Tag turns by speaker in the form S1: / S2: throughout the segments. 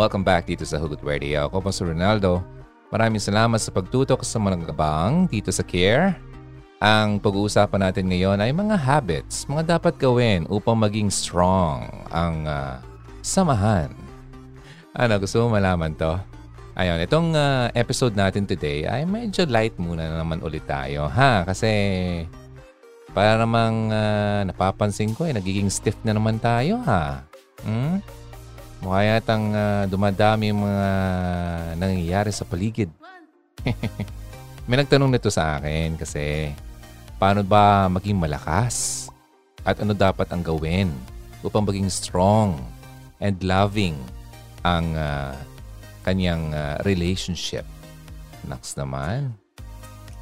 S1: Welcome back dito sa Hugot Radio. Ako po si Ronaldo. Maraming salamat sa pagtutok sa mga gabang dito sa CARE. Ang pag-uusapan natin ngayon ay mga habits, mga dapat gawin upang maging strong ang uh, samahan. Ano, gusto mo malaman to? Ayun, itong uh, episode natin today ay medyo light muna na naman ulit tayo. Ha? Kasi para namang uh, napapansin ko eh, nagiging stiff na naman tayo ha. Hmm? Mukha yatang uh, dumadami yung mga nangyayari sa paligid. May nagtanong nito sa akin kasi paano ba maging malakas? At ano dapat ang gawin upang maging strong and loving ang uh, kanyang uh, relationship? Next naman.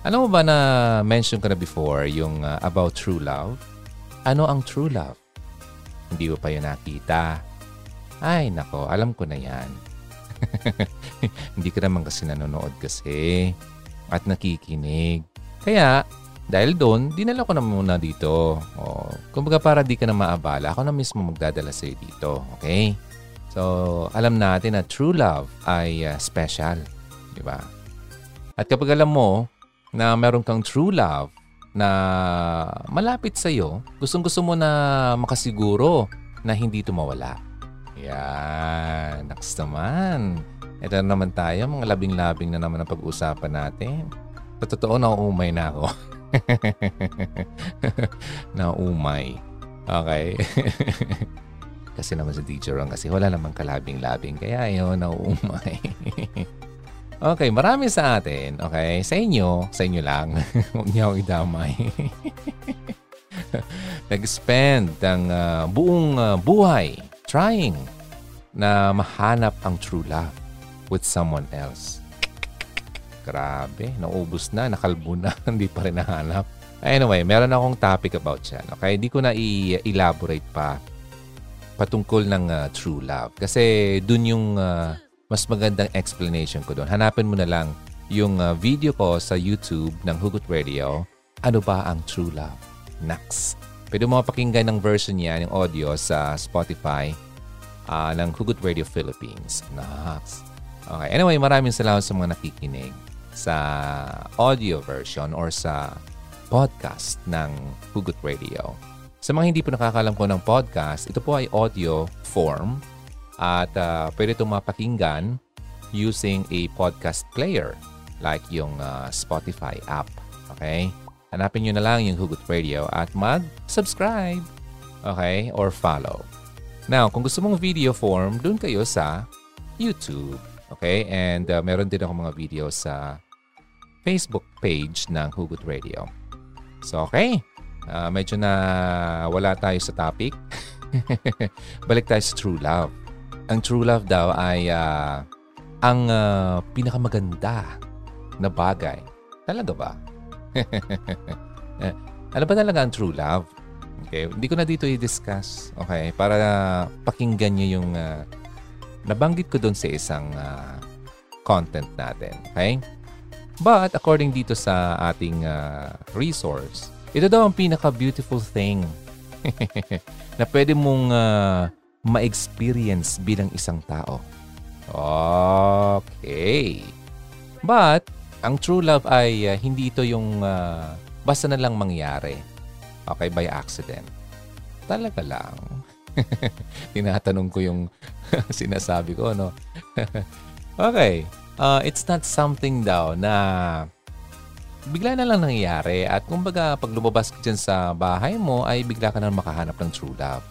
S1: Alam mo ba na mention ko na before yung uh, about true love? Ano ang true love? Hindi mo pa yun nakita ay, nako, alam ko na yan. Hindi ka naman kasi nanonood kasi at nakikinig. Kaya, dahil doon, dinala ko na muna dito. O, kumbaga para di ka na maabala, ako na mismo magdadala sa'yo dito. Okay? So, alam natin na true love ay uh, special. Di ba? At kapag alam mo na meron kang true love na malapit sa'yo, gustong gusto mo na makasiguro na hindi ito mawala. Yan. Next naman. Ito na naman tayo. Mga labing-labing na naman ang pag-uusapan natin. Sa totoo, nauumay na ako. nauumay. Okay. kasi naman sa teacher Ron kasi wala namang kalabing-labing. Kaya yun, nauumay. okay, marami sa atin. Okay, sa inyo, sa inyo lang. Huwag niyo akong idamay. Nag-spend ang uh, buong uh, buhay trying na mahanap ang true love with someone else. Grabe, naubos na, nakalbo na, hindi pa rin nahanap. Anyway, meron akong topic about yan. Okay, hindi ko na i-elaborate pa patungkol ng uh, true love. Kasi dun yung uh, mas magandang explanation ko doon. Hanapin mo na lang yung uh, video ko sa YouTube ng Hugot Radio. Ano ba ang true love? Next. Pwede mo mapakinggan ng version niya, yung audio sa Spotify uh, ng Hugot Radio Philippines. Next. Okay. Anyway, maraming salamat sa mga nakikinig sa audio version or sa podcast ng Hugot Radio. Sa mga hindi po nakakalam ko ng podcast, ito po ay audio form at uh, pwede itong mapakinggan using a podcast player like yung uh, Spotify app. Okay? Hanapin nyo na lang yung Hugot Radio at mag-subscribe. Okay? Or follow. Now, kung gusto mong video form, doon kayo sa YouTube. Okay? And uh, meron din ako mga video sa Facebook page ng Hugot Radio. So, okay. Uh, medyo na wala tayo sa topic. Balik tayo sa true love. Ang true love daw ay uh, ang uh, pinakamaganda na bagay. Talaga ba? ano ba talaga ang true love? Okay, hindi ko na dito i-discuss. Okay, para pakinggan niyo yung uh, nabanggit ko doon sa isang uh, content natin. Okay? But according dito sa ating uh, resource, ito daw ang pinaka-beautiful thing na pwede mong uh, ma-experience bilang isang tao. Okay. But ang true love ay uh, hindi ito yung uh, basta na lang mangyari. Okay, by accident. Talaga lang. Tinatanong ko yung sinasabi ko, no? okay. Uh, it's not something daw na bigla na lang nangyayari at kumbaga pag lumabas ka dyan sa bahay mo ay bigla ka na makahanap ng true love.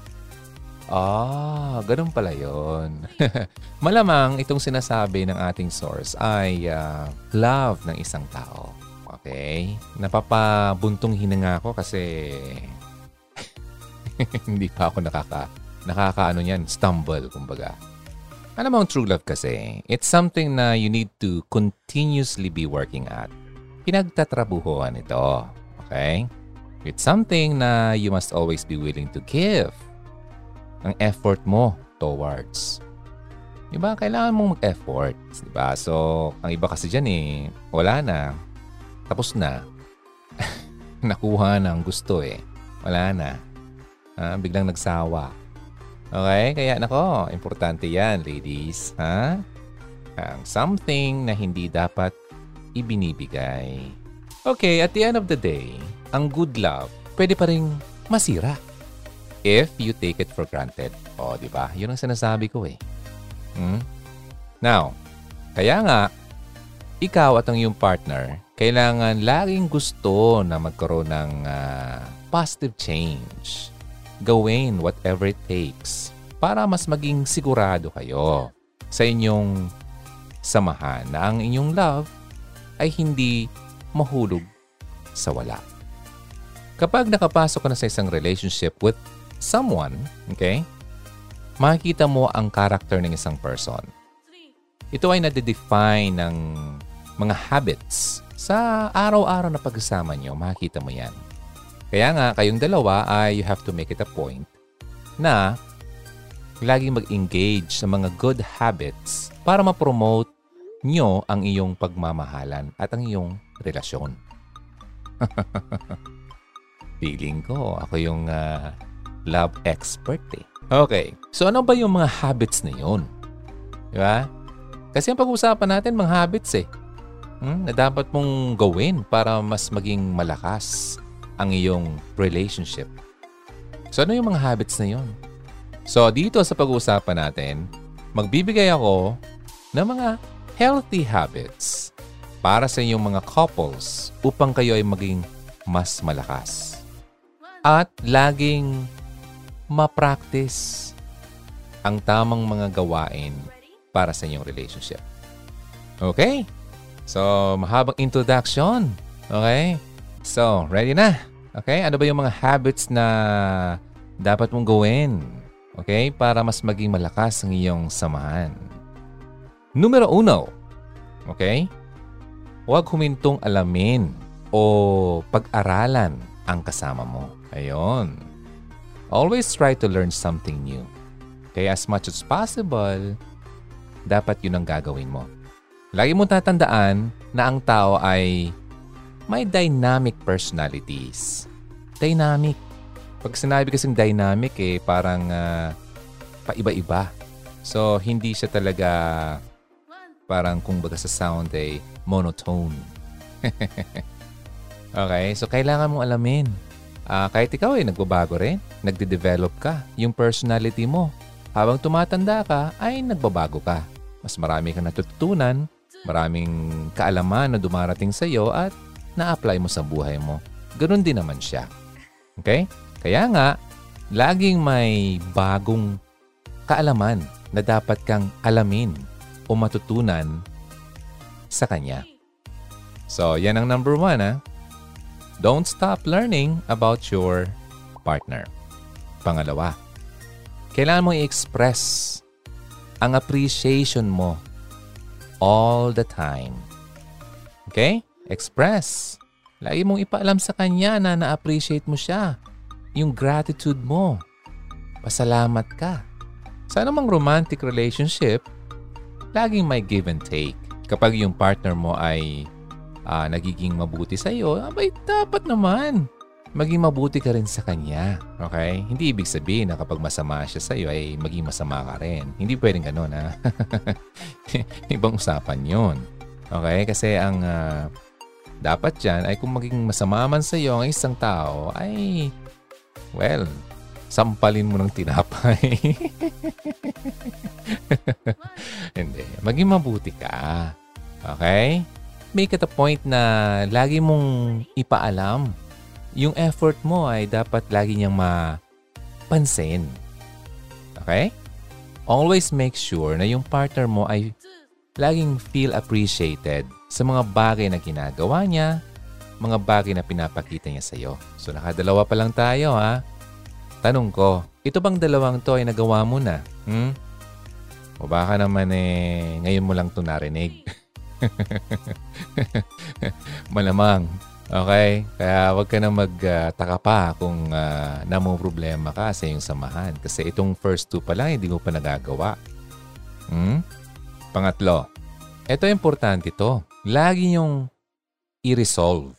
S1: Ah, ganun pala yon. Malamang itong sinasabi ng ating source ay uh, love ng isang tao. Okay? Napapabuntong hinanga ako kasi hindi pa ako nakaka nakakaano niyan, stumble kumbaga. Ano mo ang true love kasi? It's something na you need to continuously be working at. Pinagtatrabuhuan ito. Okay? It's something na you must always be willing to give ang effort mo towards. Diba? Kailangan mong mag-effort. Diba? So, ang iba kasi dyan eh, wala na. Tapos na. Nakuha na ang gusto eh. Wala na. Ah, biglang nagsawa. Okay? Kaya nako, importante yan, ladies. Ha? Ang something na hindi dapat ibinibigay. Okay, at the end of the day, ang good love, pwede pa rin masira. If you take it for granted. O, di ba? Yun ang sinasabi ko eh. Hmm? Now, kaya nga, ikaw at ang iyong partner, kailangan laging gusto na magkaroon ng uh, positive change. Gawin whatever it takes para mas maging sigurado kayo sa inyong samahan na ang inyong love ay hindi mahulog sa wala. Kapag nakapasok ka na sa isang relationship with someone, okay, makikita mo ang character ng isang person. Ito ay nadedefine ng mga habits sa araw-araw na pagsasama nyo. Makikita mo yan. Kaya nga, kayong dalawa ay you have to make it a point na laging mag-engage sa mga good habits para ma-promote nyo ang iyong pagmamahalan at ang iyong relasyon. Feeling ko, ako yung uh, love expert eh. Okay, so ano ba yung mga habits na yun? Di ba? Kasi ang pag-uusapan natin, mga habits eh. Hmm, na dapat mong gawin para mas maging malakas ang iyong relationship. So ano yung mga habits na yun? So dito sa pag-uusapan natin, magbibigay ako ng mga healthy habits para sa inyong mga couples upang kayo ay maging mas malakas. At laging ma-practice ang tamang mga gawain para sa inyong relationship. Okay? So, mahabang introduction. Okay? So, ready na? Okay? Ano ba yung mga habits na dapat mong gawin? Okay? Para mas maging malakas ang iyong samahan. Numero uno. Okay? Huwag humintong alamin o pag-aralan ang kasama mo. Ayon. Always try to learn something new. Kaya as much as possible, dapat yun ang gagawin mo. Lagi mong tatandaan na ang tao ay may dynamic personalities. Dynamic. Pag sinabi kasing dynamic eh, parang uh, paiba-iba. So, hindi siya talaga parang kung baga sa sound ay monotone. okay, so kailangan mong alamin. Uh, kahit ikaw ay nagbabago rin, nagde-develop ka, yung personality mo. Habang tumatanda ka, ay nagbabago ka. Mas marami kang natututunan, maraming kaalaman na dumarating sa iyo at na-apply mo sa buhay mo. Ganon din naman siya. Okay? Kaya nga, laging may bagong kaalaman na dapat kang alamin o matutunan sa kanya. So, yan ang number one, ha? Don't stop learning about your partner. Pangalawa, kailangan mo i-express ang appreciation mo all the time. Okay? Express. Lagi mong ipaalam sa kanya na na-appreciate mo siya. Yung gratitude mo. Pasalamat ka. Sa anumang romantic relationship, laging may give and take. Kapag yung partner mo ay uh, nagiging mabuti sa iyo, abay dapat naman maging mabuti ka rin sa kanya. Okay? Hindi ibig sabihin na kapag masama siya sa iyo ay maging masama ka rin. Hindi pwedeng ganun ha. Ibang usapan yon. Okay? Kasi ang uh, dapat dyan ay kung maging masama man sa iyo ang isang tao ay well, sampalin mo ng tinapay. Hindi. Maging mabuti ka. Okay? Make it a point na lagi mong ipaalam yung effort mo ay dapat lagi niyang mapansin. Okay? Always make sure na yung partner mo ay laging feel appreciated sa mga bagay na ginagawa niya, mga bagay na pinapakita niya sa iyo. So nakadalawa pa lang tayo ha. Tanong ko, ito bang dalawang to ay nagawa mo na? Hmm? O baka naman eh, ngayon mo lang ito narinig. Malamang Okay? Kaya wag ka na magtaka uh, pa kung uh, namong problema ka sa iyong samahan. Kasi itong first two pa lang, hindi mo pa nagagawa. Hmm? Pangatlo, ito importante to. Lagi niyong i-resolve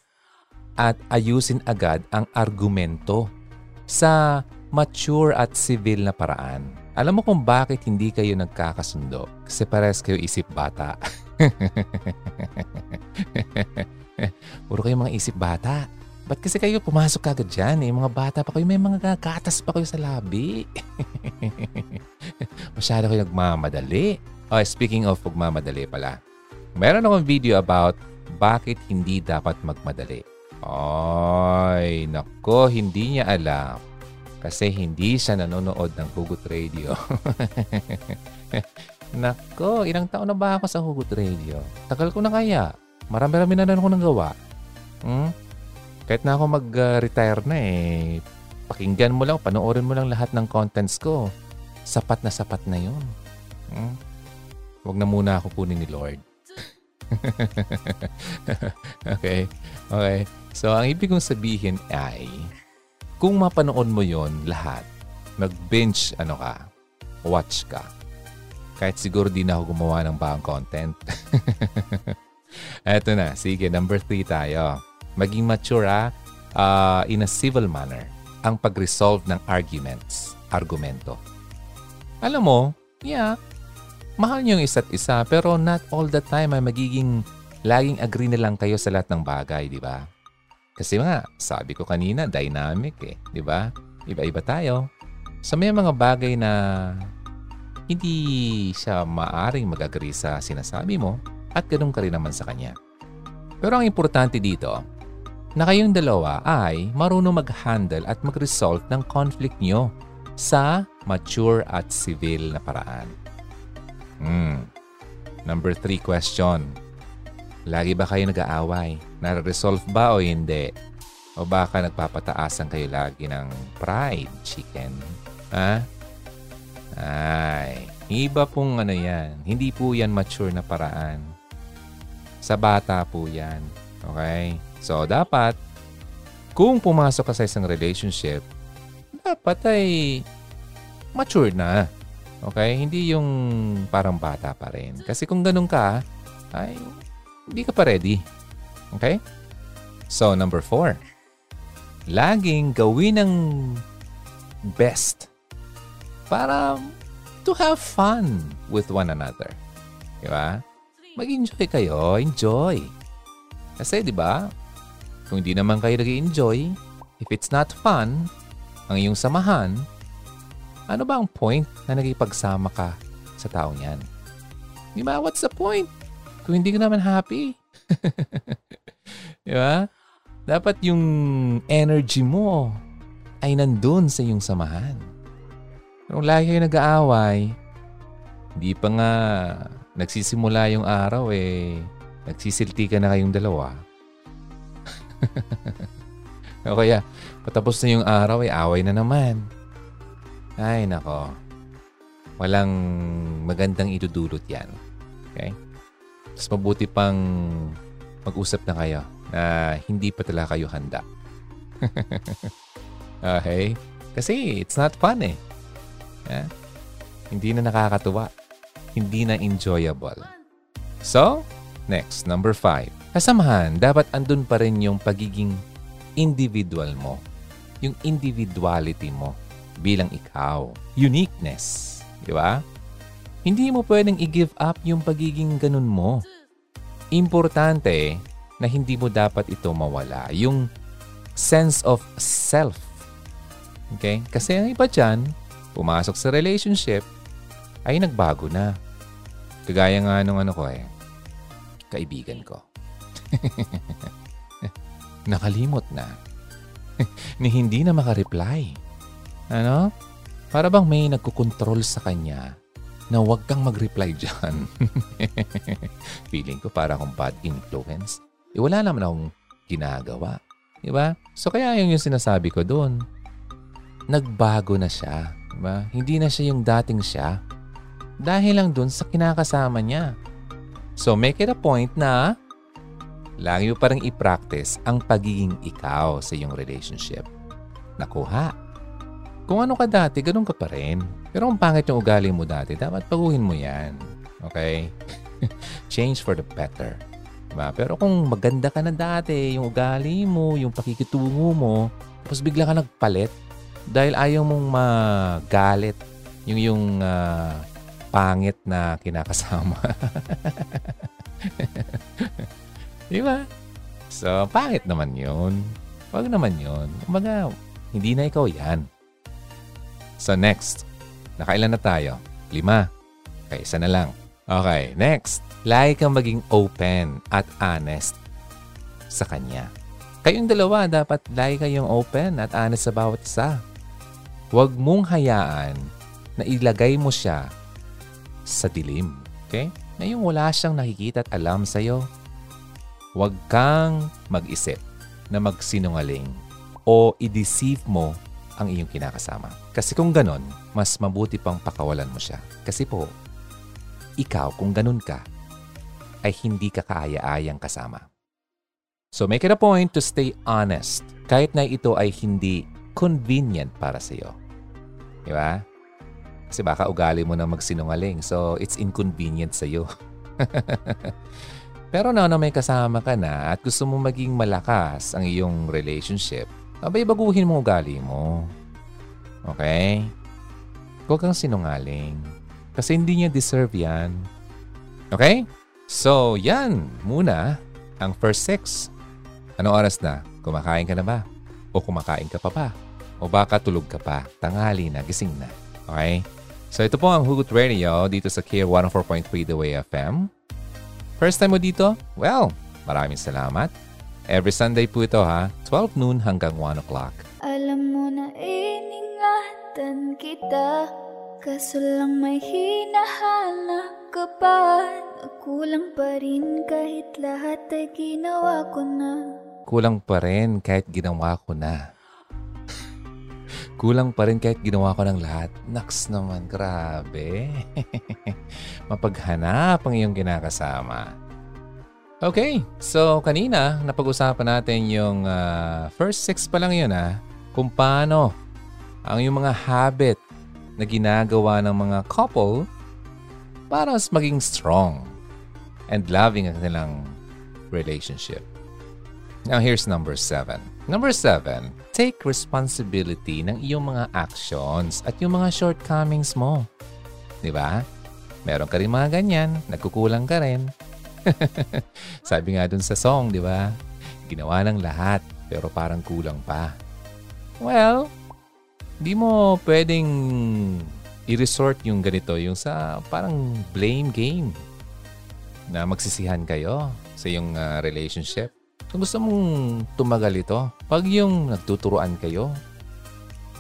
S1: at ayusin agad ang argumento sa mature at civil na paraan. Alam mo kung bakit hindi kayo nagkakasundo? Kasi pares kayo isip bata. Puro kayo mga isip bata. Ba't kasi kayo pumasok kagad dyan eh? Mga bata pa kayo, may mga gatas pa kayo sa labi. Masyado kayo nagmamadali. Oh, speaking of magmamadali pala. Meron akong video about bakit hindi dapat magmadali. Ay, nako, hindi niya alam kasi hindi siya nanonood ng Hugot Radio. Nako, ilang taon na ba ako sa Hugot Radio? Tagal ko na kaya. Marami-rami na rin ako nang gawa. Hmm? Kahit na ako mag-retire na eh, pakinggan mo lang, panoorin mo lang lahat ng contents ko. Sapat na sapat na yun. Hmm? Huwag na muna ako kunin ni Lord. okay. Okay. So, ang ibig kong sabihin ay, kung mapanood mo yon lahat, mag-binge ano ka, watch ka. Kahit siguro di na ako gumawa ng bagong content. Eto na, sige, number three tayo. Maging mature uh, in a civil manner ang pag-resolve ng arguments, argumento. Alam mo, yeah, mahal niyo yung isa't isa pero not all the time ay magiging laging agree na lang kayo sa lahat ng bagay, di ba? Kasi nga, sabi ko kanina, dynamic eh. Di ba? Iba-iba tayo. So may mga bagay na hindi siya maaring mag-agree sa sinasabi mo at ganun ka rin naman sa kanya. Pero ang importante dito, na kayong dalawa ay marunong mag-handle at mag-resolve ng conflict nyo sa mature at civil na paraan. Hmm. Number three question. Lagi ba kayo nag-aaway? Nare-resolve ba o hindi? O baka nagpapataasan kayo lagi ng pride chicken? Ha? Ay, iba pong ano yan. Hindi po yan mature na paraan. Sa bata po yan. Okay? So, dapat, kung pumasok ka sa isang relationship, dapat ay mature na. Okay? Hindi yung parang bata pa rin. Kasi kung ganun ka, ay hindi ka pa ready. Okay? So, number four. Laging gawin ng best para to have fun with one another. Di ba? Mag-enjoy kayo. Enjoy. Kasi, di ba? Kung hindi naman kayo nag enjoy if it's not fun, ang iyong samahan, ano ba ang point na nagipagsama ka sa taong yan? Di ba? What's the point? Kung hindi ka naman happy. Di ba? Dapat yung energy mo ay nandun sa iyong samahan. Kung lagi kayo nag-aaway, hindi pa nga nagsisimula yung araw eh, nagsisilti ka na kayong dalawa. o kaya, patapos na yung araw eh, away na naman. Ay, nako. Walang magandang idudulot yan. Okay? Mas mabuti pang mag-usap na kayo na hindi pa talaga kayo handa. okay? Kasi it's not fun eh. Yeah? Hindi na nakakatuwa. Hindi na enjoyable. So, next, number five. Kasamahan, dapat andun pa rin yung pagiging individual mo. Yung individuality mo bilang ikaw. Uniqueness. Di ba? Hindi mo pwedeng i-give up yung pagiging ganun mo. Importante na hindi mo dapat ito mawala. Yung sense of self. Okay? Kasi ang iba dyan, pumasok sa relationship, ay nagbago na. Kagaya nga nung ano ko eh, kaibigan ko. Nakalimot na. ni hindi na makareply. Ano? Para bang may nagkukontrol sa kanya na huwag kang mag-reply dyan. Feeling ko para akong bad influence. Eh, wala naman akong ginagawa. Diba? So, kaya yung, yung sinasabi ko doon, nagbago na siya. Diba? Hindi na siya yung dating siya. Dahil lang doon sa kinakasama niya. So, make it a point na lagi mo parang i-practice ang pagiging ikaw sa iyong relationship. Nakuha. Kung ano ka dati, ganun ka pa rin. Pero kung pangit yung ugali mo dati, dapat baguhin mo yan. Okay? Change for the better. Diba? Pero kung maganda ka na dati, yung ugali mo, yung pakikitungo mo, tapos bigla ka nagpalit, Dahil ayaw mong magalit yung yung uh, pangit na kinakasama. Di ba? So, pangit naman yun. Huwag naman yun. Umaga, hindi na ikaw yan. So, next. Nakailan na tayo? Lima. Okay, isa na lang. Okay, next. Lagi kang maging open at honest sa kanya. Kayong dalawa, dapat lagi kayong open at honest sa bawat isa. Huwag mong hayaan na ilagay mo siya sa dilim. Okay? Na yung wala siyang nakikita at alam sa'yo. Huwag kang mag-isip na magsinungaling o i-deceive mo ang iyong kinakasama. Kasi kung ganon, mas mabuti pang pakawalan mo siya. Kasi po, ikaw kung ganon ka, ay hindi ka kaaya-ayang kasama. So make it a point to stay honest kahit na ito ay hindi convenient para sa iyo. Di ba? Kasi baka ugali mo na magsinungaling. So, it's inconvenient sa iyo. Pero na na may kasama ka na at gusto mo maging malakas ang iyong relationship, abay baguhin mo ugali mo. Okay? Huwag kang sinungaling. Kasi hindi niya deserve yan. Okay? So, yan muna ang first six. Anong oras na? Kumakain ka na ba? O kumakain ka pa ba? O baka tulog ka pa? Tanghali na, gising na. Okay? So ito po ang Hugot Radio dito sa Care 104.3 The Way FM. First time mo dito? Well, maraming salamat. Every Sunday po ito ha, 12 noon hanggang 1 o'clock.
S2: Alam mo na iningatan kita Kaso lang may hinahanap ka pa Kulang pa rin kahit lahat ay ginawa ko na
S1: Kulang pa rin kahit ginawa ko na. Kulang pa rin kahit ginawa ko ng lahat. Naks naman, grabe. Mapaghanap ang iyong kinakasama. Okay, so kanina napag-usapan natin yung uh, first six pa lang yun ha. Kung paano ang yung mga habit na ginagawa ng mga couple para mas maging strong and loving ang kanilang relationship. Now here's number seven. Number seven, take responsibility ng iyong mga actions at yung mga shortcomings mo. Di ba? Meron ka rin mga ganyan, nagkukulang ka rin. Sabi nga dun sa song, di ba? Ginawa ng lahat, pero parang kulang pa. Well, di mo pwedeng i-resort yung ganito, yung sa parang blame game na magsisihan kayo sa yung uh, relationship. Kung gusto mong tumagal ito, pag yung nagtuturuan kayo,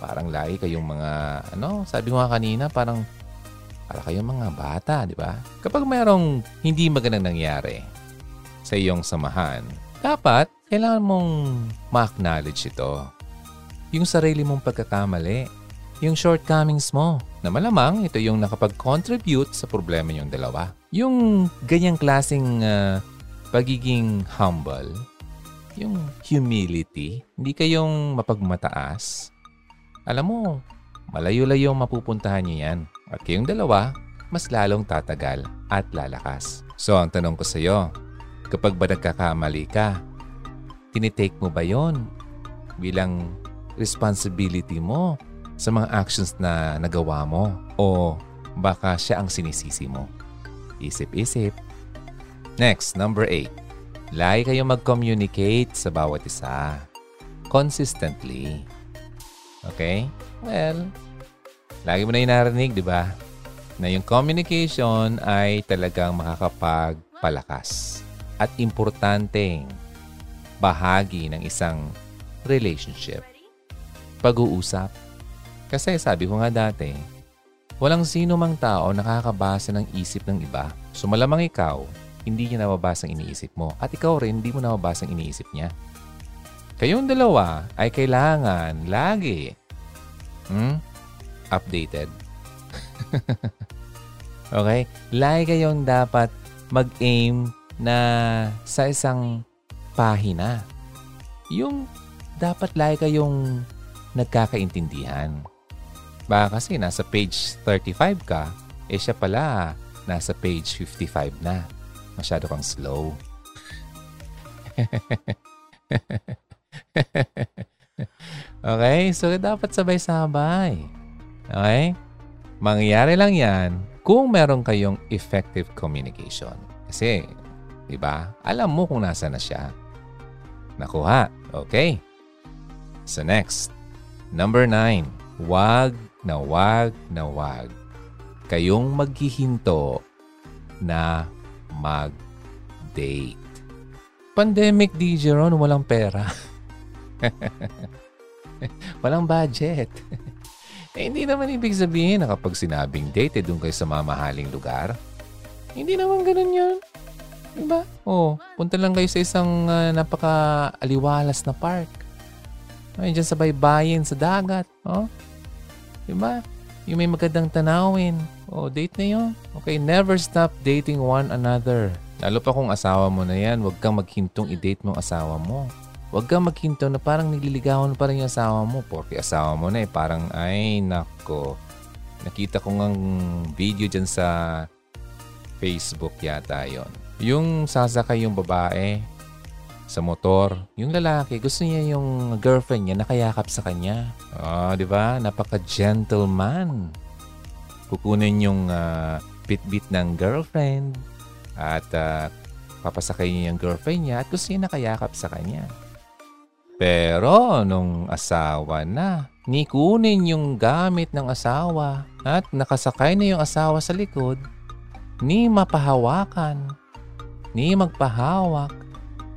S1: parang lagi kayong mga, ano, sabi ko nga kanina, parang para kayong mga bata, di ba? Kapag mayroong hindi magandang nangyari sa iyong samahan, dapat kailangan mong ma-acknowledge ito. Yung sarili mong pagkakamali, yung shortcomings mo, na malamang ito yung nakapag-contribute sa problema niyong dalawa. Yung ganyang klaseng uh, pagiging humble, yung humility, hindi kayong mapagmataas, alam mo, malayo-layo mapupuntahan niyo yan. At kayong dalawa, mas lalong tatagal at lalakas. So ang tanong ko sa iyo, kapag ba nagkakamali ka, tinitake mo ba yon bilang responsibility mo sa mga actions na nagawa mo o baka siya ang sinisisi mo? Isip-isip. Next, number 8 Lagi kayong mag-communicate sa bawat isa. Consistently. Okay? Well, lagi mo na yung di ba? Na yung communication ay talagang makakapagpalakas at importanteng bahagi ng isang relationship. Pag-uusap. Kasi sabi ko nga dati, walang sino mang tao nakakabasa ng isip ng iba. So malamang ikaw, hindi niya nababasa ang iniisip mo. At ikaw rin, hindi mo nababasa ang iniisip niya. Kayong dalawa ay kailangan lagi hmm, updated. okay? Lagi kayong dapat mag-aim na sa isang pahina. Yung dapat lagi kayong nagkakaintindihan. Baka kasi nasa page 35 ka, eh siya pala nasa page 55 na. Masyado kang slow. Okay? So, dapat sabay-sabay. Okay? Mangyayari lang yan kung meron kayong effective communication. Kasi, di ba, alam mo kung nasa na siya. Nakuha. Okay. So next, number nine, wag na wag na wag kayong maghihinto na mag-date. Pandemic, DJ Ron, walang pera. walang budget. eh, hindi naman ibig sabihin na kapag sinabing date, eh, doon kayo sa mamahaling lugar. Hindi naman ganun yun. Diba? Oh, punta lang kayo sa isang uh, napaka-aliwalas na park. Ay, dyan sa baybayin, sa dagat. Oh. Diba? Yung may magandang tanawin. Oh, date na yun. Okay, never stop dating one another. Lalo pa kung asawa mo na yan, huwag kang maghintong i-date mo asawa mo. Huwag kang maghinto na parang nililigawan pa rin yung asawa mo. Porque asawa mo na eh, parang, ay nako. Nakita ko ng video dyan sa Facebook yata yon. Yung sasakay yung babae sa motor, yung lalaki, gusto niya yung girlfriend niya nakayakap sa kanya. Oh, di ba? Napaka-gentleman. Kukunin yung uh, bit-bit ng girlfriend at uh, papasakay niya yung girlfriend niya at gusto niya nakayakap sa kanya. Pero nung asawa na, ni kunin yung gamit ng asawa at nakasakay na yung asawa sa likod, ni mapahawakan, ni magpahawak,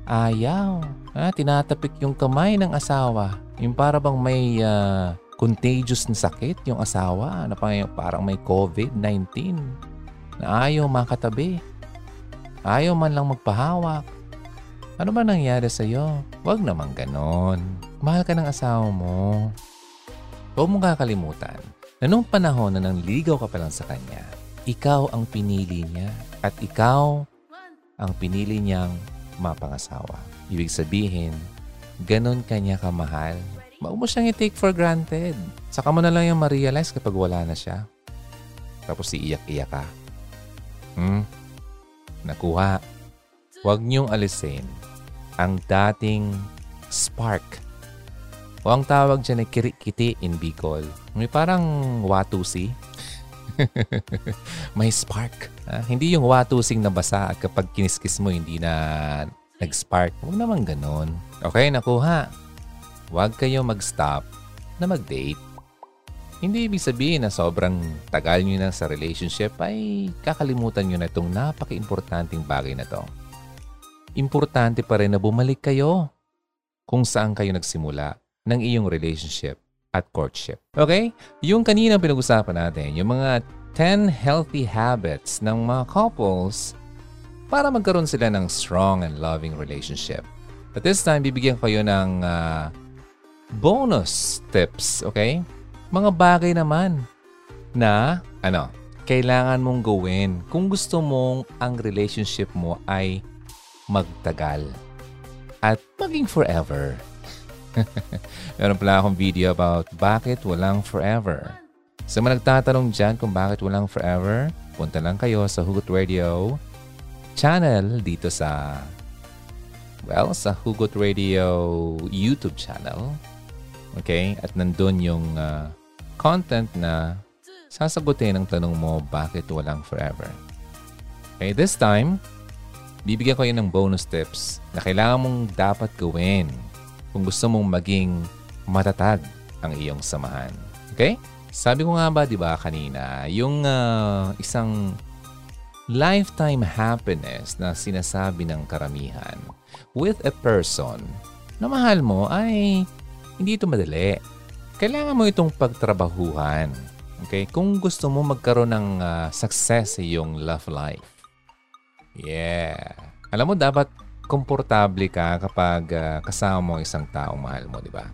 S1: ayaw. Ah, tinatapik yung kamay ng asawa. Yung para bang may uh, contagious na sakit yung asawa na parang may COVID-19 na ayaw makatabi. Ayaw man lang magpahawak. Ano ba nangyari sa iyo? Huwag naman ganon. Mahal ka ng asawa mo. Huwag mong kakalimutan na nung panahon na nanligaw ka pa lang sa kanya, ikaw ang pinili niya at ikaw ang pinili niyang mapangasawa. Ibig sabihin, ganon kanya kamahal. Mo siyang i-take for granted. Saka mo na lang yung ma-realize kapag wala na siya. Tapos iiyak-iyak ka. Hmm? Nakuha. Huwag niyong alisin ang dating spark. O ang tawag dyan ay kirikiti in Bicol. May parang watusi. May spark. Ah, hindi yung watusing na basa at kapag kiniskis mo hindi na nag-spark. Huwag naman ganon. Okay, nakuha. Huwag kayo mag-stop na mag-date. Hindi ibig sabihin na sobrang tagal nyo na sa relationship ay kakalimutan nyo na itong napaka-importanting bagay na to importante pa rin na bumalik kayo kung saan kayo nagsimula ng iyong relationship at courtship. Okay? Yung kanina pinag-usapan natin, yung mga 10 healthy habits ng mga couples para magkaroon sila ng strong and loving relationship. At this time, bibigyan ko kayo ng uh, bonus tips, okay? Mga bagay naman na, ano, kailangan mong gawin kung gusto mong ang relationship mo ay magtagal at maging forever. Meron pala akong video about bakit walang forever. Sa mga nagtatanong dyan kung bakit walang forever, punta lang kayo sa Hugot Radio channel dito sa well, sa Hugot Radio YouTube channel. Okay? At nandun yung uh, content na sasagutin ang tanong mo bakit walang forever. Okay, this time, bibigyan ko yun ng bonus tips na kailangan mong dapat gawin kung gusto mong maging matatag ang iyong samahan. Okay? Sabi ko nga ba, di ba, kanina, yung uh, isang lifetime happiness na sinasabi ng karamihan with a person na mahal mo ay hindi ito madali. Kailangan mo itong pagtrabahuhan. Okay? Kung gusto mo magkaroon ng uh, success sa iyong love life. Yeah. Alam mo, dapat komportable ka kapag uh, kasama mo isang taong mahal mo, di ba?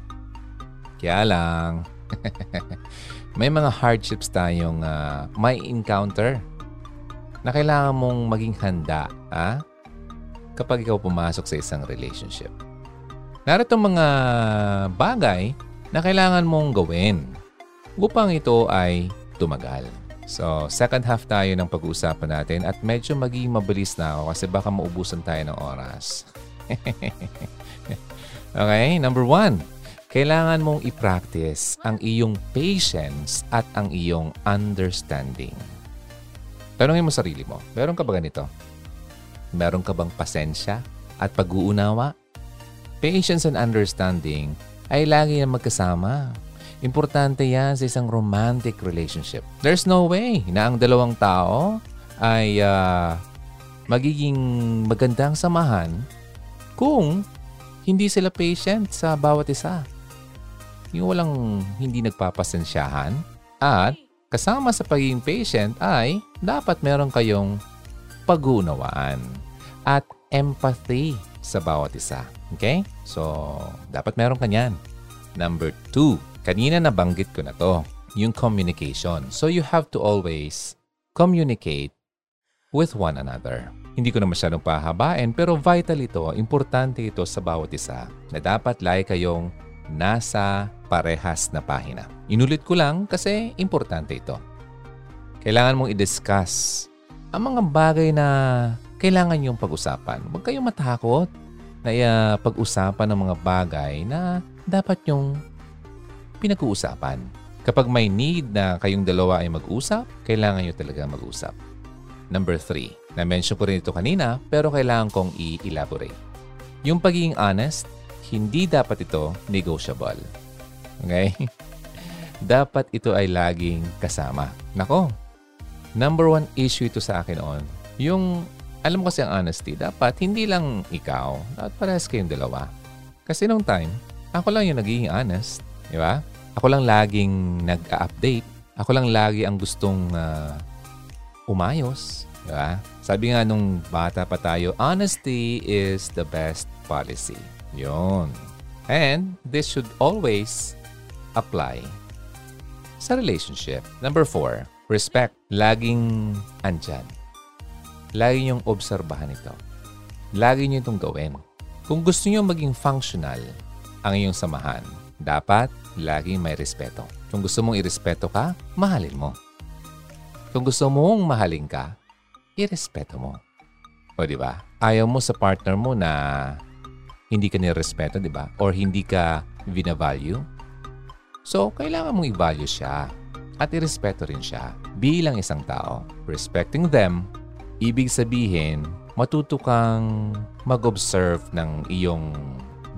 S1: Kaya lang, may mga hardships tayong uh, may encounter na kailangan mong maging handa ha? kapag ikaw pumasok sa isang relationship. Narito mga bagay na kailangan mong gawin upang ito ay tumagal. So, second half tayo ng pag-uusapan natin at medyo maging mabilis na ako kasi baka maubusan tayo ng oras. okay, number one. kailangan mong i-practice ang iyong patience at ang iyong understanding. Tanungin mo sarili mo, meron ka ba ganito? Meron ka bang pasensya at pag-uunawa? Patience and understanding ay lagi na magkasama. Importante yan sa isang romantic relationship. There's no way na ang dalawang tao ay uh, magiging magandang samahan kung hindi sila patient sa bawat isa yung walang hindi nagpapasensyahan at kasama sa pagiging patient ay dapat meron kayong pag-uunawaan at empathy sa bawat isa. Okay? So, dapat meron kanyan. Number two, kanina nabanggit ko na to, yung communication. So, you have to always communicate with one another. Hindi ko na masyadong pahabain pero vital ito, importante ito sa bawat isa na dapat lagi kayong nasa parehas na pahina. Inulit ko lang kasi importante ito. Kailangan mong i-discuss ang mga bagay na kailangan yung pag-usapan. Huwag kayong matakot na uh, pag-usapan ng mga bagay na dapat yung pinag-uusapan. Kapag may need na kayong dalawa ay mag-usap, kailangan nyo talaga mag-usap. Number three, na-mention ko rin ito kanina pero kailangan kong i-elaborate. Yung pagiging honest hindi dapat ito negotiable. Okay? dapat ito ay laging kasama. Nako, number one issue ito sa akin on. Yung, alam mo kasi ang honesty, dapat hindi lang ikaw, dapat parehas kayong dalawa. Kasi nung time, ako lang yung nagiging honest. Di ba? Ako lang laging nag-update. Ako lang lagi ang gustong uh, umayos. Di ba? Sabi nga nung bata pa tayo, honesty is the best policy. Yon. And this should always apply sa relationship. Number four, respect. Laging andyan. Lagi niyong obserbahan ito. Lagi niyo itong gawin. Kung gusto niyo maging functional ang iyong samahan, dapat laging may respeto. Kung gusto mong irespeto ka, mahalin mo. Kung gusto mong mahalin ka, irespeto mo. O di ba? Ayaw mo sa partner mo na hindi ka nirespeto, di ba? Or hindi ka vina-value. So, kailangan mong i-value siya at irespeto rin siya bilang isang tao. Respecting them, ibig sabihin, matuto kang mag-observe ng iyong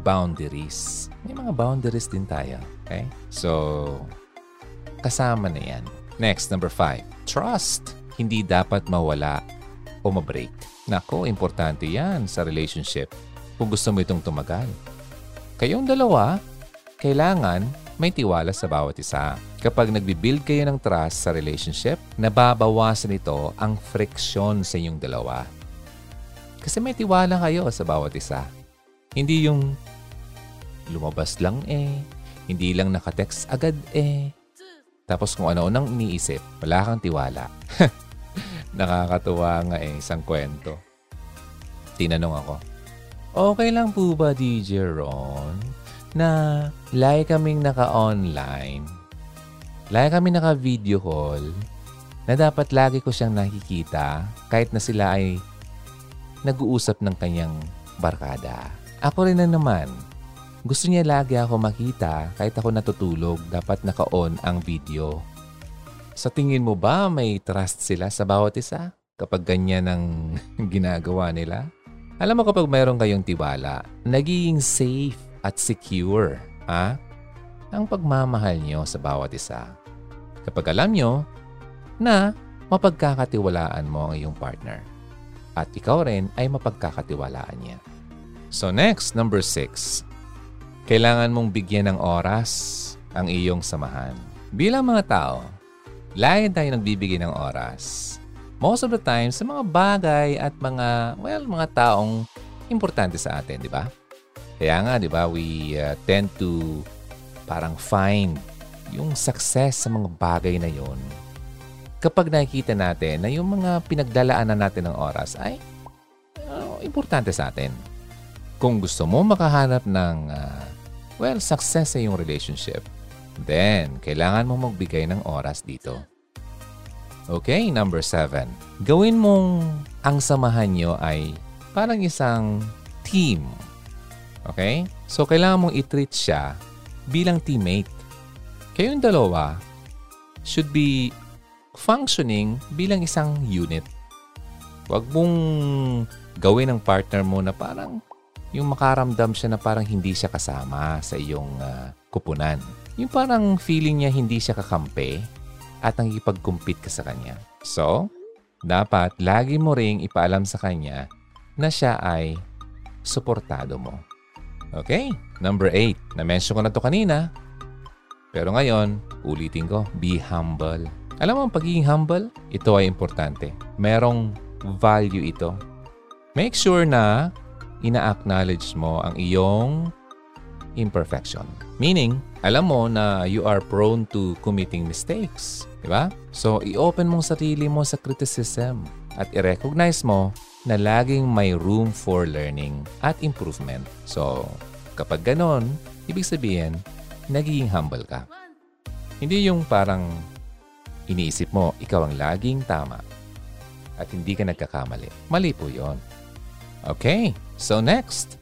S1: boundaries. May mga boundaries din tayo. Okay? So, kasama na yan. Next, number five. Trust. Hindi dapat mawala o mabreak. Nako, importante yan sa relationship kung gusto mo itong tumagal. Kayong dalawa, kailangan may tiwala sa bawat isa. Kapag nagbibuild kayo ng trust sa relationship, nababawasan ito ang friction sa inyong dalawa. Kasi may tiwala kayo sa bawat isa. Hindi yung lumabas lang eh, hindi lang nakatext agad eh. Tapos kung ano nang iniisip, wala kang tiwala. Nakakatuwa nga eh, isang kwento. Tinanong ako, Okay lang po ba, DJ Ron, na lagi kaming naka-online, lagi kami naka-video call, na dapat lagi ko siyang nakikita kahit na sila ay nag-uusap ng kanyang barkada. Ako rin na naman. Gusto niya lagi ako makita kahit ako natutulog, dapat naka-on ang video. Sa tingin mo ba may trust sila sa bawat isa kapag ganyan ang ginagawa nila? Alam mo kapag mayroon kayong tiwala, nagiging safe at secure ha? ang pagmamahal nyo sa bawat isa. Kapag alam nyo na mapagkakatiwalaan mo ang iyong partner at ikaw rin ay mapagkakatiwalaan niya. So next, number six. Kailangan mong bigyan ng oras ang iyong samahan. Bilang mga tao, lagi tayo nagbibigay ng oras most of the time sa mga bagay at mga, well, mga taong importante sa atin, di ba? Kaya nga, di ba, we uh, tend to parang find yung success sa mga bagay na yon kapag nakikita natin na yung mga pinagdalaanan natin ng oras ay uh, importante sa atin. Kung gusto mo makahanap ng, uh, well, success sa iyong relationship, then kailangan mo magbigay ng oras dito. Okay, number seven. Gawin mong ang samahan nyo ay parang isang team. Okay? So, kailangan mong i-treat siya bilang teammate. Kayong dalawa should be functioning bilang isang unit. Huwag mong gawin ng partner mo na parang yung makaramdam siya na parang hindi siya kasama sa iyong uh, kupunan. Yung parang feeling niya hindi siya kakampi at nakikipag-compete ka sa kanya. So, dapat lagi mo ring ipaalam sa kanya na siya ay suportado mo. Okay, number 8. Na-mention ko na to kanina. Pero ngayon, ulitin ko, be humble. Alam mo, ang pagiging humble, ito ay importante. Merong value ito. Make sure na ina-acknowledge mo ang iyong imperfection. Meaning, alam mo na you are prone to committing mistakes. Di ba? So, i-open mong sarili mo sa criticism at i-recognize mo na laging may room for learning at improvement. So, kapag ganon, ibig sabihin, nagiging humble ka. Hindi yung parang iniisip mo, ikaw ang laging tama at hindi ka nagkakamali. Mali po yon. Okay, so next,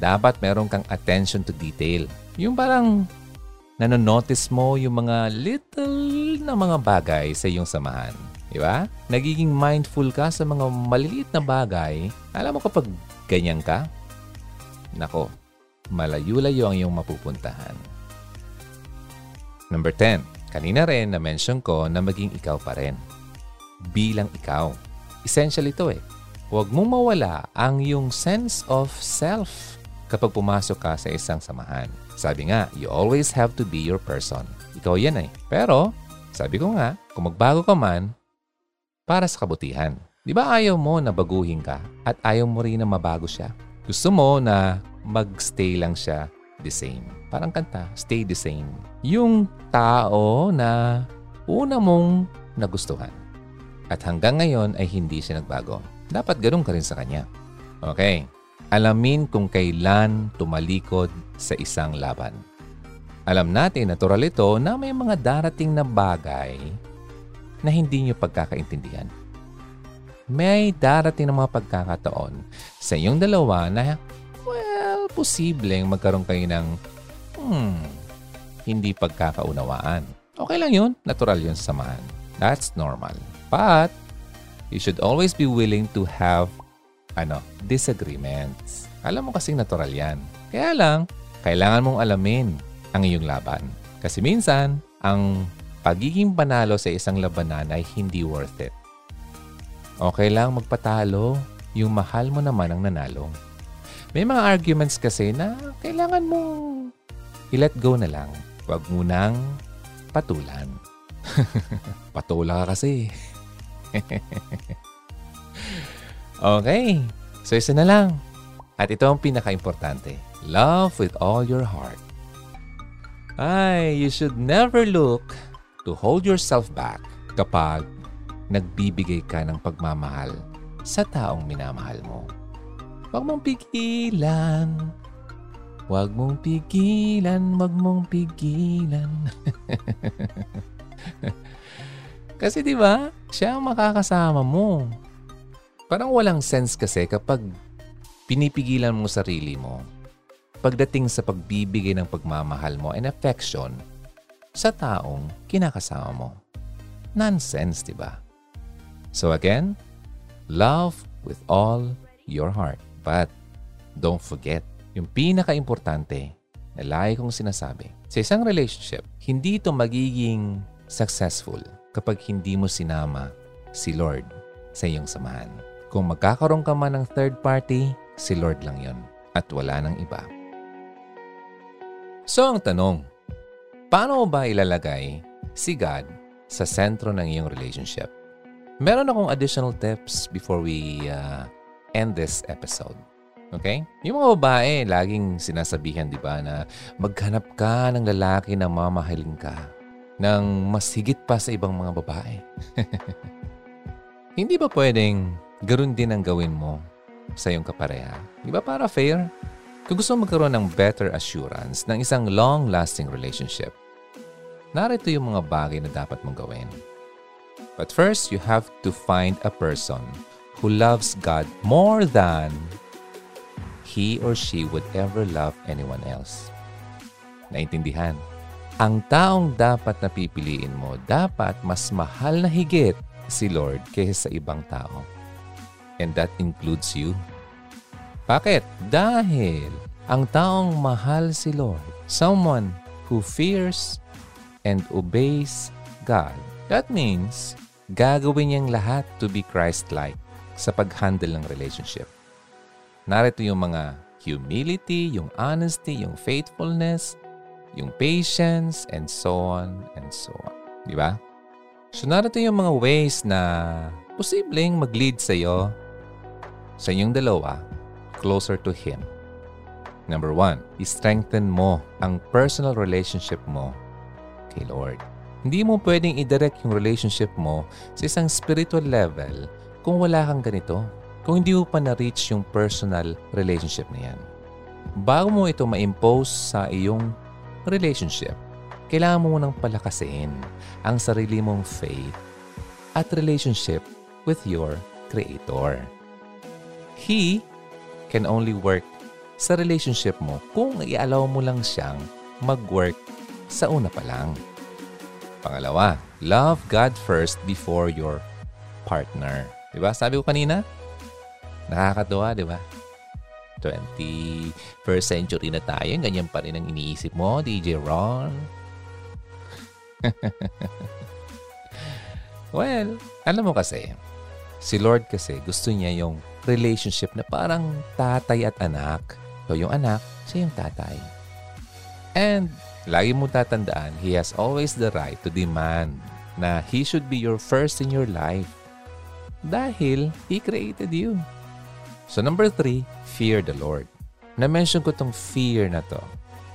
S1: dapat meron kang attention to detail. Yung parang nanonotice mo yung mga little na mga bagay sa iyong samahan. Di ba? Nagiging mindful ka sa mga maliliit na bagay. Alam mo kapag ganyan ka, nako, malayo-layo ang iyong mapupuntahan. Number 10. Kanina rin na-mention ko na maging ikaw pa rin. Bilang ikaw. Essential ito eh. Huwag mong mawala ang yung sense of self kapag pumasok ka sa isang samahan. Sabi nga, you always have to be your person. Ikaw yan eh. Pero, sabi ko nga, kung magbago ka man, para sa kabutihan. Di ba ayaw mo na baguhin ka at ayaw mo rin na mabago siya? Gusto mo na magstay lang siya the same. Parang kanta, stay the same. Yung tao na una mong nagustuhan. At hanggang ngayon ay hindi siya nagbago. Dapat ganun ka rin sa kanya. Okay. Alamin kung kailan tumalikod sa isang laban. Alam natin, natural ito na may mga darating na bagay na hindi nyo pagkakaintindihan. May darating na mga pagkakataon sa inyong dalawa na, well, posibleng magkaroon kayo ng, hmm, hindi pagkakaunawaan. Okay lang yun. Natural yun sa samahan. That's normal. But, you should always be willing to have ano, disagreements. Alam mo kasing natural yan. Kaya lang, kailangan mong alamin ang iyong laban. Kasi minsan, ang pagiging panalo sa isang labanan ay hindi worth it. Okay lang magpatalo, yung mahal mo naman ang nanalo. May mga arguments kasi na kailangan mong i-let go na lang. Huwag mo nang patulan. Patula ka kasi. okay. So isa na lang. At ito ang pinaka-importante. Love with all your heart. Ay, you should never look to hold yourself back kapag nagbibigay ka ng pagmamahal sa taong minamahal mo. Huwag mong pigilan. Huwag mong pigilan, huwag mong pigilan. Kasi 'di ba? Siya ang makakasama mo. Parang walang sense kasi kapag pinipigilan mo sarili mo pagdating sa pagbibigay ng pagmamahal mo and affection sa taong kinakasama mo. Nonsense, 'di ba? So again, love with all your heart. But don't forget, yung pinaka-importante na lagi kong sinasabi, sa isang relationship, hindi ito magiging successful kapag hindi mo sinama si Lord sa iyong samahan. Kung magkakaroon ka man ng third party, si Lord lang yon at wala nang iba. So ang tanong, paano ba ilalagay si God sa sentro ng iyong relationship? Meron akong additional tips before we uh, end this episode. Okay? Yung mga babae, laging sinasabihan, di ba, na maghanap ka ng lalaki na mamahalin ka ng mas higit pa sa ibang mga babae. Hindi ba pwedeng ganoon din ang gawin mo sa iyong kapareha? Di ba para fair? Kung gusto magkaroon ng better assurance ng isang long-lasting relationship, narito yung mga bagay na dapat mong gawin. But first, you have to find a person who loves God more than he or she would ever love anyone else. naintindihan. Ang taong dapat na pipiliin mo, dapat mas mahal na higit si Lord kaysa sa ibang tao. And that includes you. Bakit? Dahil ang taong mahal si Lord, someone who fears and obeys God, that means gagawin niyang lahat to be Christ-like sa pag-handle ng relationship. Narito yung mga humility, yung honesty, yung faithfulness, yung patience, and so on and so on. Di ba? So narito yung mga ways na posibleng mag-lead sa iyo sa inyong dalawa closer to Him. Number one, i-strengthen mo ang personal relationship mo kay Lord. Hindi mo pwedeng i-direct yung relationship mo sa isang spiritual level kung wala kang ganito. Kung hindi mo pa na-reach yung personal relationship na yan. Bago mo ito ma-impose sa iyong relationship, kailangan mo munang palakasin ang sarili mong faith at relationship with your Creator. He can only work sa relationship mo kung i-allow mo lang siyang mag-work sa una pa lang. Pangalawa, love God first before your partner. Diba? Sabi ko kanina, nakakatuwa, di ba? 21st century na tayo, ganyan pa rin ang iniisip mo, DJ Ron. well, alam mo kasi, si Lord kasi gusto niya yung relationship na parang tatay at anak. So yung anak, siya yung tatay. And lagi mo tatandaan, He has always the right to demand na He should be your first in your life. Dahil He created you. So number three, fear the Lord. Na-mention ko tong fear na to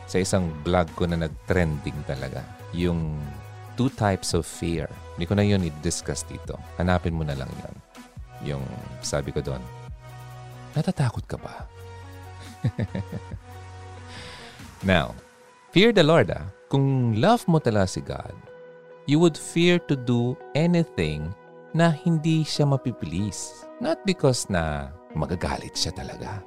S1: sa isang vlog ko na nag-trending talaga. Yung two types of fear. Hindi ko na yun i-discuss dito. Hanapin mo na lang yun. Yung sabi ko doon, natatakot ka ba? Now, fear the Lord ah. Kung love mo talaga si God, you would fear to do anything na hindi siya mapipilis. Not because na magagalit siya talaga.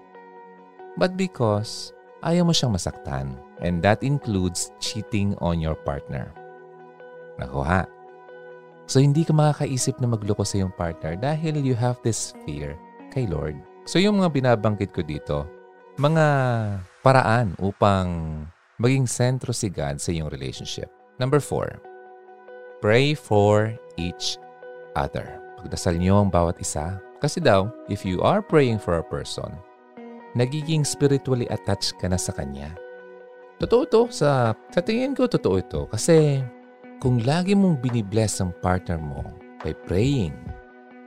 S1: But because ayaw mo siyang masaktan. And that includes cheating on your partner. Nakuha. So hindi ka makakaisip na magloko sa iyong partner dahil you have this fear kay Lord. So yung mga binabangkit ko dito, mga paraan upang maging sentro si God sa iyong relationship. Number four, pray for each other. Pagdasal niyo ang bawat isa. Kasi daw, if you are praying for a person, nagiging spiritually attached ka na sa kanya. Totoo to. Sa, sa tingin ko, totoo ito. Kasi kung lagi mong binibless ang partner mo by praying,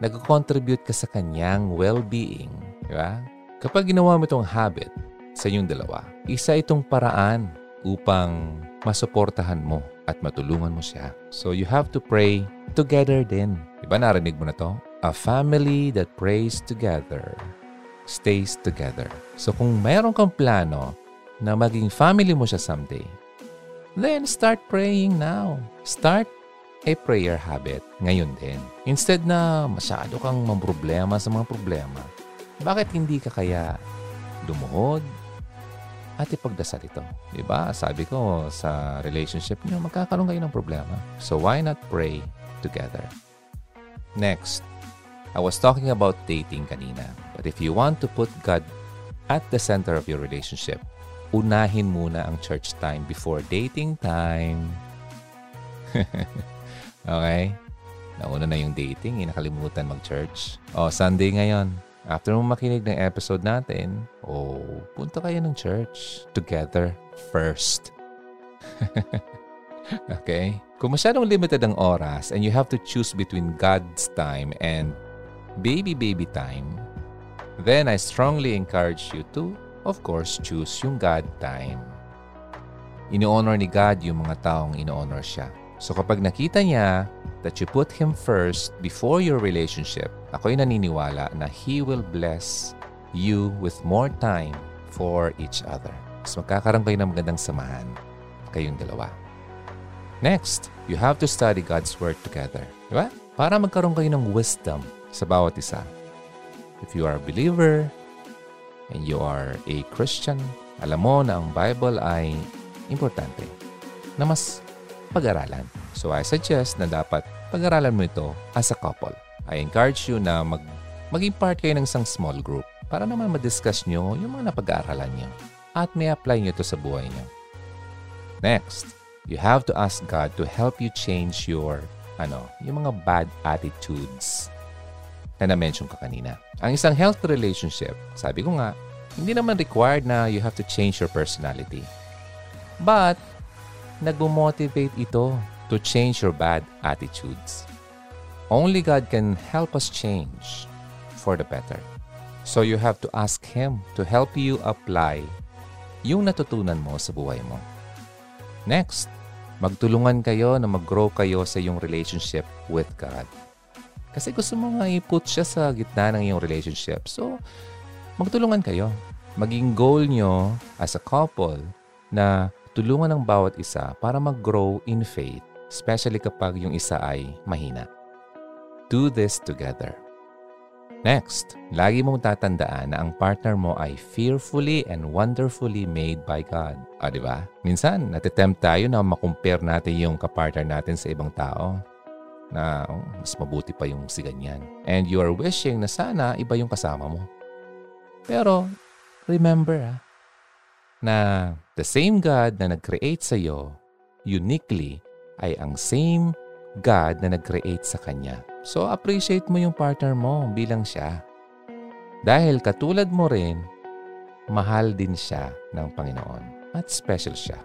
S1: nag-contribute ka sa kanyang well-being. Di ba? Kapag ginawa mo itong habit sa inyong dalawa, isa itong paraan upang masuportahan mo at matulungan mo siya. So you have to pray together din. Di ba narinig mo na to? A family that prays together stays together. So kung mayroon kang plano na maging family mo siya someday, then start praying now. Start a prayer habit ngayon din. Instead na masyado kang mamproblema sa mga problema, bakit hindi ka kaya lumuhod at ipagdasal ito? Diba? Sabi ko, sa relationship niyo, magkakaroon kayo ng problema. So why not pray together? Next, I was talking about dating kanina. But if you want to put God at the center of your relationship, unahin muna ang church time before dating time. okay? Nauna na yung dating, eh, nakalimutan mag-church. Oh, Sunday ngayon. After mo makinig ng episode natin, oh, punta kayo ng church together first. okay? Kung masyadong limited ang oras and you have to choose between God's time and baby baby time, then I strongly encourage you to, of course, choose yung God time. Ino-honor ni God yung mga taong ino-honor siya. So kapag nakita niya that you put Him first before your relationship, ako'y naniniwala na He will bless you with more time for each other. Mas magkakaroon kayo ng magandang samahan kayong dalawa. Next, you have to study God's Word together. Di ba? Para magkaroon kayo ng wisdom sa bawat isa. If you are a believer and you are a Christian, alam mo na ang Bible ay importante na mas pag-aralan. So I suggest na dapat pag-aralan mo ito as a couple. I encourage you na mag maging part kayo ng isang small group para naman ma-discuss nyo yung mga napag-aaralan nyo at may apply nyo ito sa buhay nyo. Next, you have to ask God to help you change your ano, yung mga bad attitudes na na-mention ka kanina. Ang isang healthy relationship, sabi ko nga, hindi naman required na you have to change your personality. But, nagmo-motivate ito to change your bad attitudes. Only God can help us change for the better. So you have to ask Him to help you apply yung natutunan mo sa buhay mo. Next, magtulungan kayo na mag-grow kayo sa iyong relationship with God. Kasi gusto mo nga i-put siya sa gitna ng iyong relationship. So, magtulungan kayo. Maging goal nyo as a couple na tulungan ng bawat isa para mag-grow in faith, especially kapag yung isa ay mahina. Do this together. Next, lagi mong tatandaan na ang partner mo ay fearfully and wonderfully made by God. O, di ba? Minsan, natitempt tayo na makumpare natin yung kapartner natin sa ibang tao na oh, mas mabuti pa yung si ganyan. And you are wishing na sana iba yung kasama mo. Pero, remember ah, na the same God na nag-create sa iyo uniquely ay ang same God na nag-create sa Kanya. So appreciate mo yung partner mo bilang siya. Dahil katulad mo rin, mahal din siya ng Panginoon at special siya.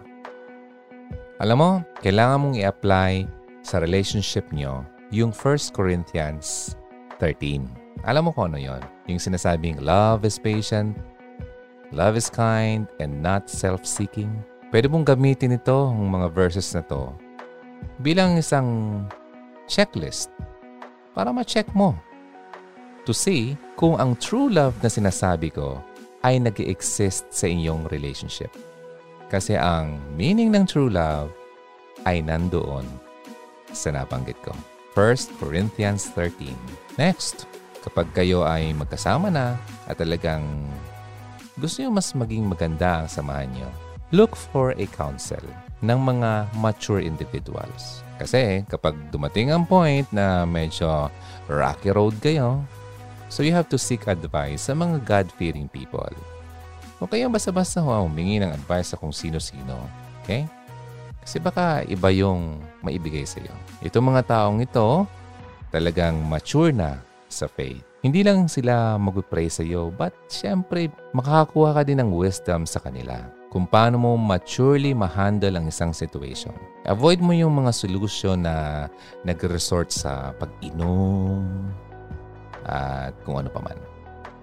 S1: Alam mo, kailangan mong i-apply sa relationship nyo yung 1 Corinthians 13. Alam mo kung ano yon? Yung sinasabing love is patient, love is kind, and not self-seeking. Pwede mong gamitin ito, ang mga verses na to, bilang isang checklist para ma-check mo to see kung ang true love na sinasabi ko ay nag exist sa inyong relationship. Kasi ang meaning ng true love ay nandoon sa nabanggit ko. 1 Corinthians 13. Next, kapag kayo ay magkasama na at talagang gusto nyo mas maging maganda ang samahan nyo, look for a counsel ng mga mature individuals. Kasi kapag dumating ang point na medyo rocky road kayo, so you have to seek advice sa mga God-fearing people. Huwag kayong basta-basta humingi ng advice sa kung sino-sino. Okay? Kasi baka iba yung maibigay sa iyo. Itong mga taong ito, talagang mature na sa faith. Hindi lang sila mag-pray sa iyo, but syempre makakakuha ka din ng wisdom sa kanila kung paano mo maturely ma-handle ang isang situation. Avoid mo yung mga solution na nag-resort sa pag-inom at kung ano pa man.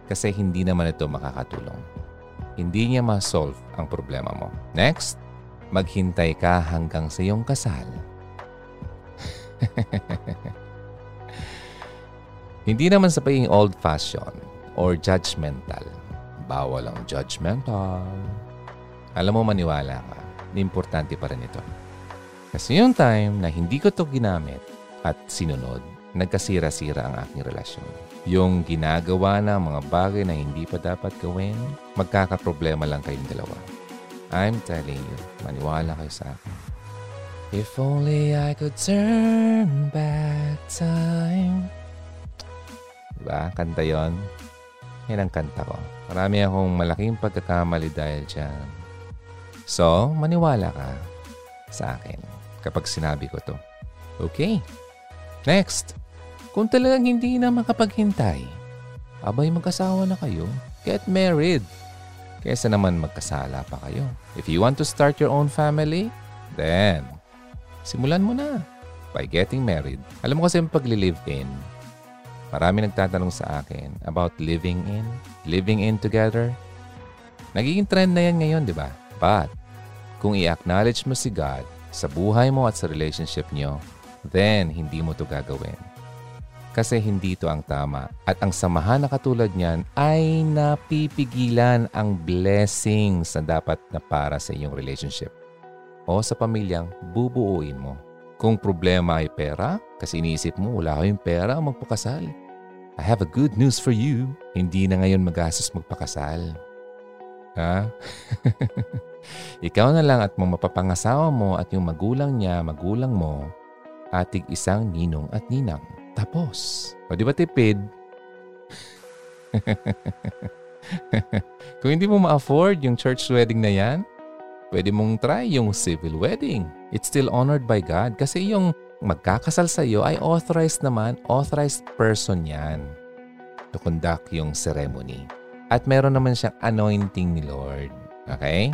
S1: Kasi hindi naman ito makakatulong. Hindi niya ma-solve ang problema mo. Next, maghintay ka hanggang sa iyong kasal. hindi naman sa pagiging old-fashioned or judgmental. Bawal ang judgmental alam mo maniwala ka, importante pa rin ito. Kasi yung time na hindi ko to ginamit at sinunod, nagkasira-sira ang aking relasyon. Yung ginagawa na mga bagay na hindi pa dapat gawin, magkakaproblema lang kayong dalawa. I'm telling you, maniwala kayo sa akin. If only I could turn back time. Diba? Kanta yon. Yan ang kanta ko. Marami akong malaking pagkakamali dahil dyan. So, maniwala ka sa akin kapag sinabi ko to. Okay. Next, kung talagang hindi na makapaghintay, abay magkasawa na kayo. Get married. Kesa naman magkasala pa kayo. If you want to start your own family, then simulan mo na by getting married. Alam mo kasi yung pagli-live-in, marami nagtatanong sa akin about living in, living in together. Nagiging trend na yan ngayon, di ba? But, kung i-acknowledge mo si God sa buhay mo at sa relationship niyo, then hindi mo to gagawin. Kasi hindi to ang tama. At ang samahan na katulad niyan ay napipigilan ang blessings na dapat na para sa iyong relationship o sa pamilyang bubuuin mo. Kung problema ay pera, kasi iniisip mo wala kayong pera o magpakasal. I have a good news for you. Hindi na ngayon magastos magpakasal. Ha? Ikaw na lang at mga mapapangasawa mo at yung magulang niya, magulang mo, atig isang ninong at ninang. Tapos, o di ba tipid? Kung hindi mo ma-afford yung church wedding na yan, pwede mong try yung civil wedding. It's still honored by God kasi yung magkakasal sa iyo ay authorized naman, authorized person yan to conduct yung ceremony. At meron naman siyang anointing ni Lord. Okay?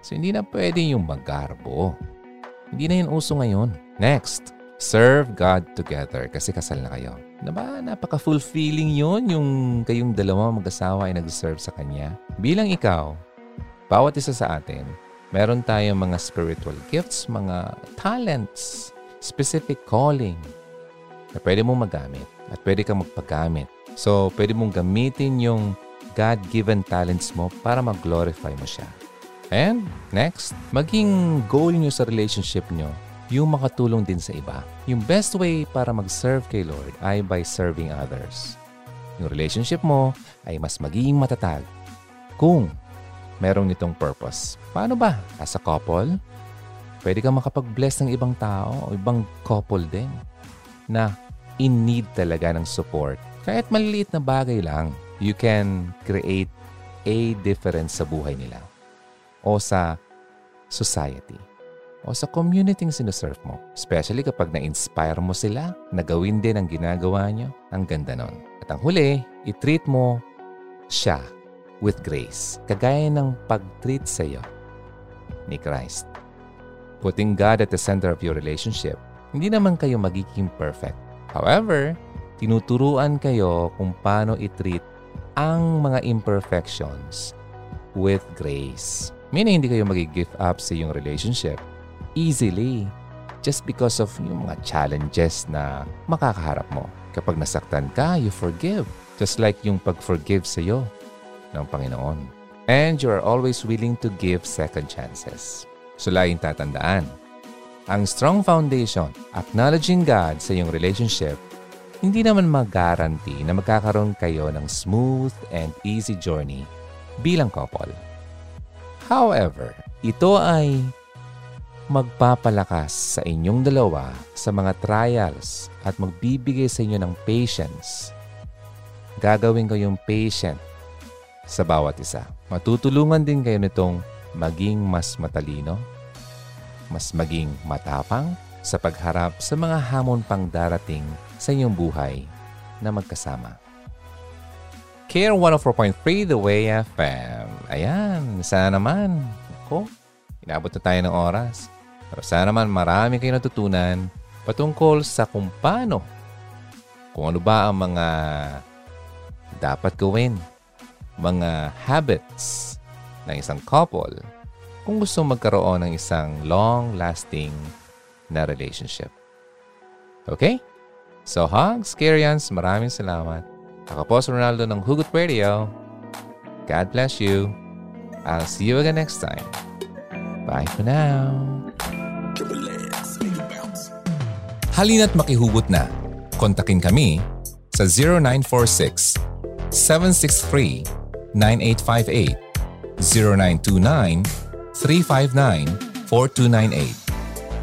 S1: So hindi na pwede yung maggarbo. Hindi na yun uso ngayon. Next, serve God together kasi kasal na kayo. Diba, napaka-fulfilling yun yung kayong dalawa mag-asawa ay nag-serve sa Kanya. Bilang ikaw, bawat isa sa atin, meron tayong mga spiritual gifts, mga talents, specific calling na pwede mong magamit at pwede kang magpagamit. So, pwede mong gamitin yung God-given talents mo para mag-glorify mo siya. And next, maging goal nyo sa relationship nyo yung makatulong din sa iba. Yung best way para mag-serve kay Lord ay by serving others. Yung relationship mo ay mas magiging matatag kung merong nitong purpose. Paano ba? As a couple, pwede kang makapag-bless ng ibang tao o ibang couple din na in need talaga ng support. Kahit maliliit na bagay lang, you can create a difference sa buhay nila o sa society o sa community ng sinuserve mo. Especially kapag na-inspire mo sila na gawin din ang ginagawa nyo, ang ganda nun. At ang huli, i-treat mo siya with grace, kagaya ng pag-treat sa iyo ni Christ. Putting God at the center of your relationship, hindi naman kayo magiging perfect. However, tinuturuan kayo kung paano i-treat ang mga imperfections with grace. Meaning, hindi kayo mag-give up sa iyong relationship easily just because of yung mga challenges na makakaharap mo. Kapag nasaktan ka, you forgive. Just like yung pag-forgive sa iyo ng Panginoon. And you are always willing to give second chances. So laging tatandaan, ang strong foundation, acknowledging God sa iyong relationship, hindi naman mag-guarantee na magkakaroon kayo ng smooth and easy journey bilang couple. However, ito ay magpapalakas sa inyong dalawa sa mga trials at magbibigay sa inyo ng patience. Gagawin kayong patient sa bawat isa. Matutulungan din kayo nitong maging mas matalino, mas maging matapang sa pagharap sa mga hamon pang darating sa inyong buhay na magkasama. Care 104.3 The Way FM. Ayan, sana naman. Ako, inabot na tayo ng oras. Pero sana naman marami kayo natutunan patungkol sa kung paano, kung ano ba ang mga dapat gawin, mga habits ng isang couple kung gusto magkaroon ng isang long-lasting na relationship. Okay? So, hugs, Karians, maraming salamat. Ako po si Ronaldo ng Hugot Radio. God bless you. I'll see you again next time. Bye for now. Halina't makihugot na. Kontakin kami sa 0946 763 9858 0929 359 4298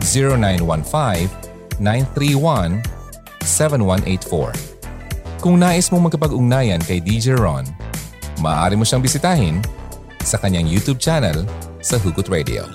S1: 0915 931 7184 kung nais mong magkapag-ugnayan kay DJ Ron, maaari mo siyang bisitahin sa kanyang YouTube channel sa Hugot Radio.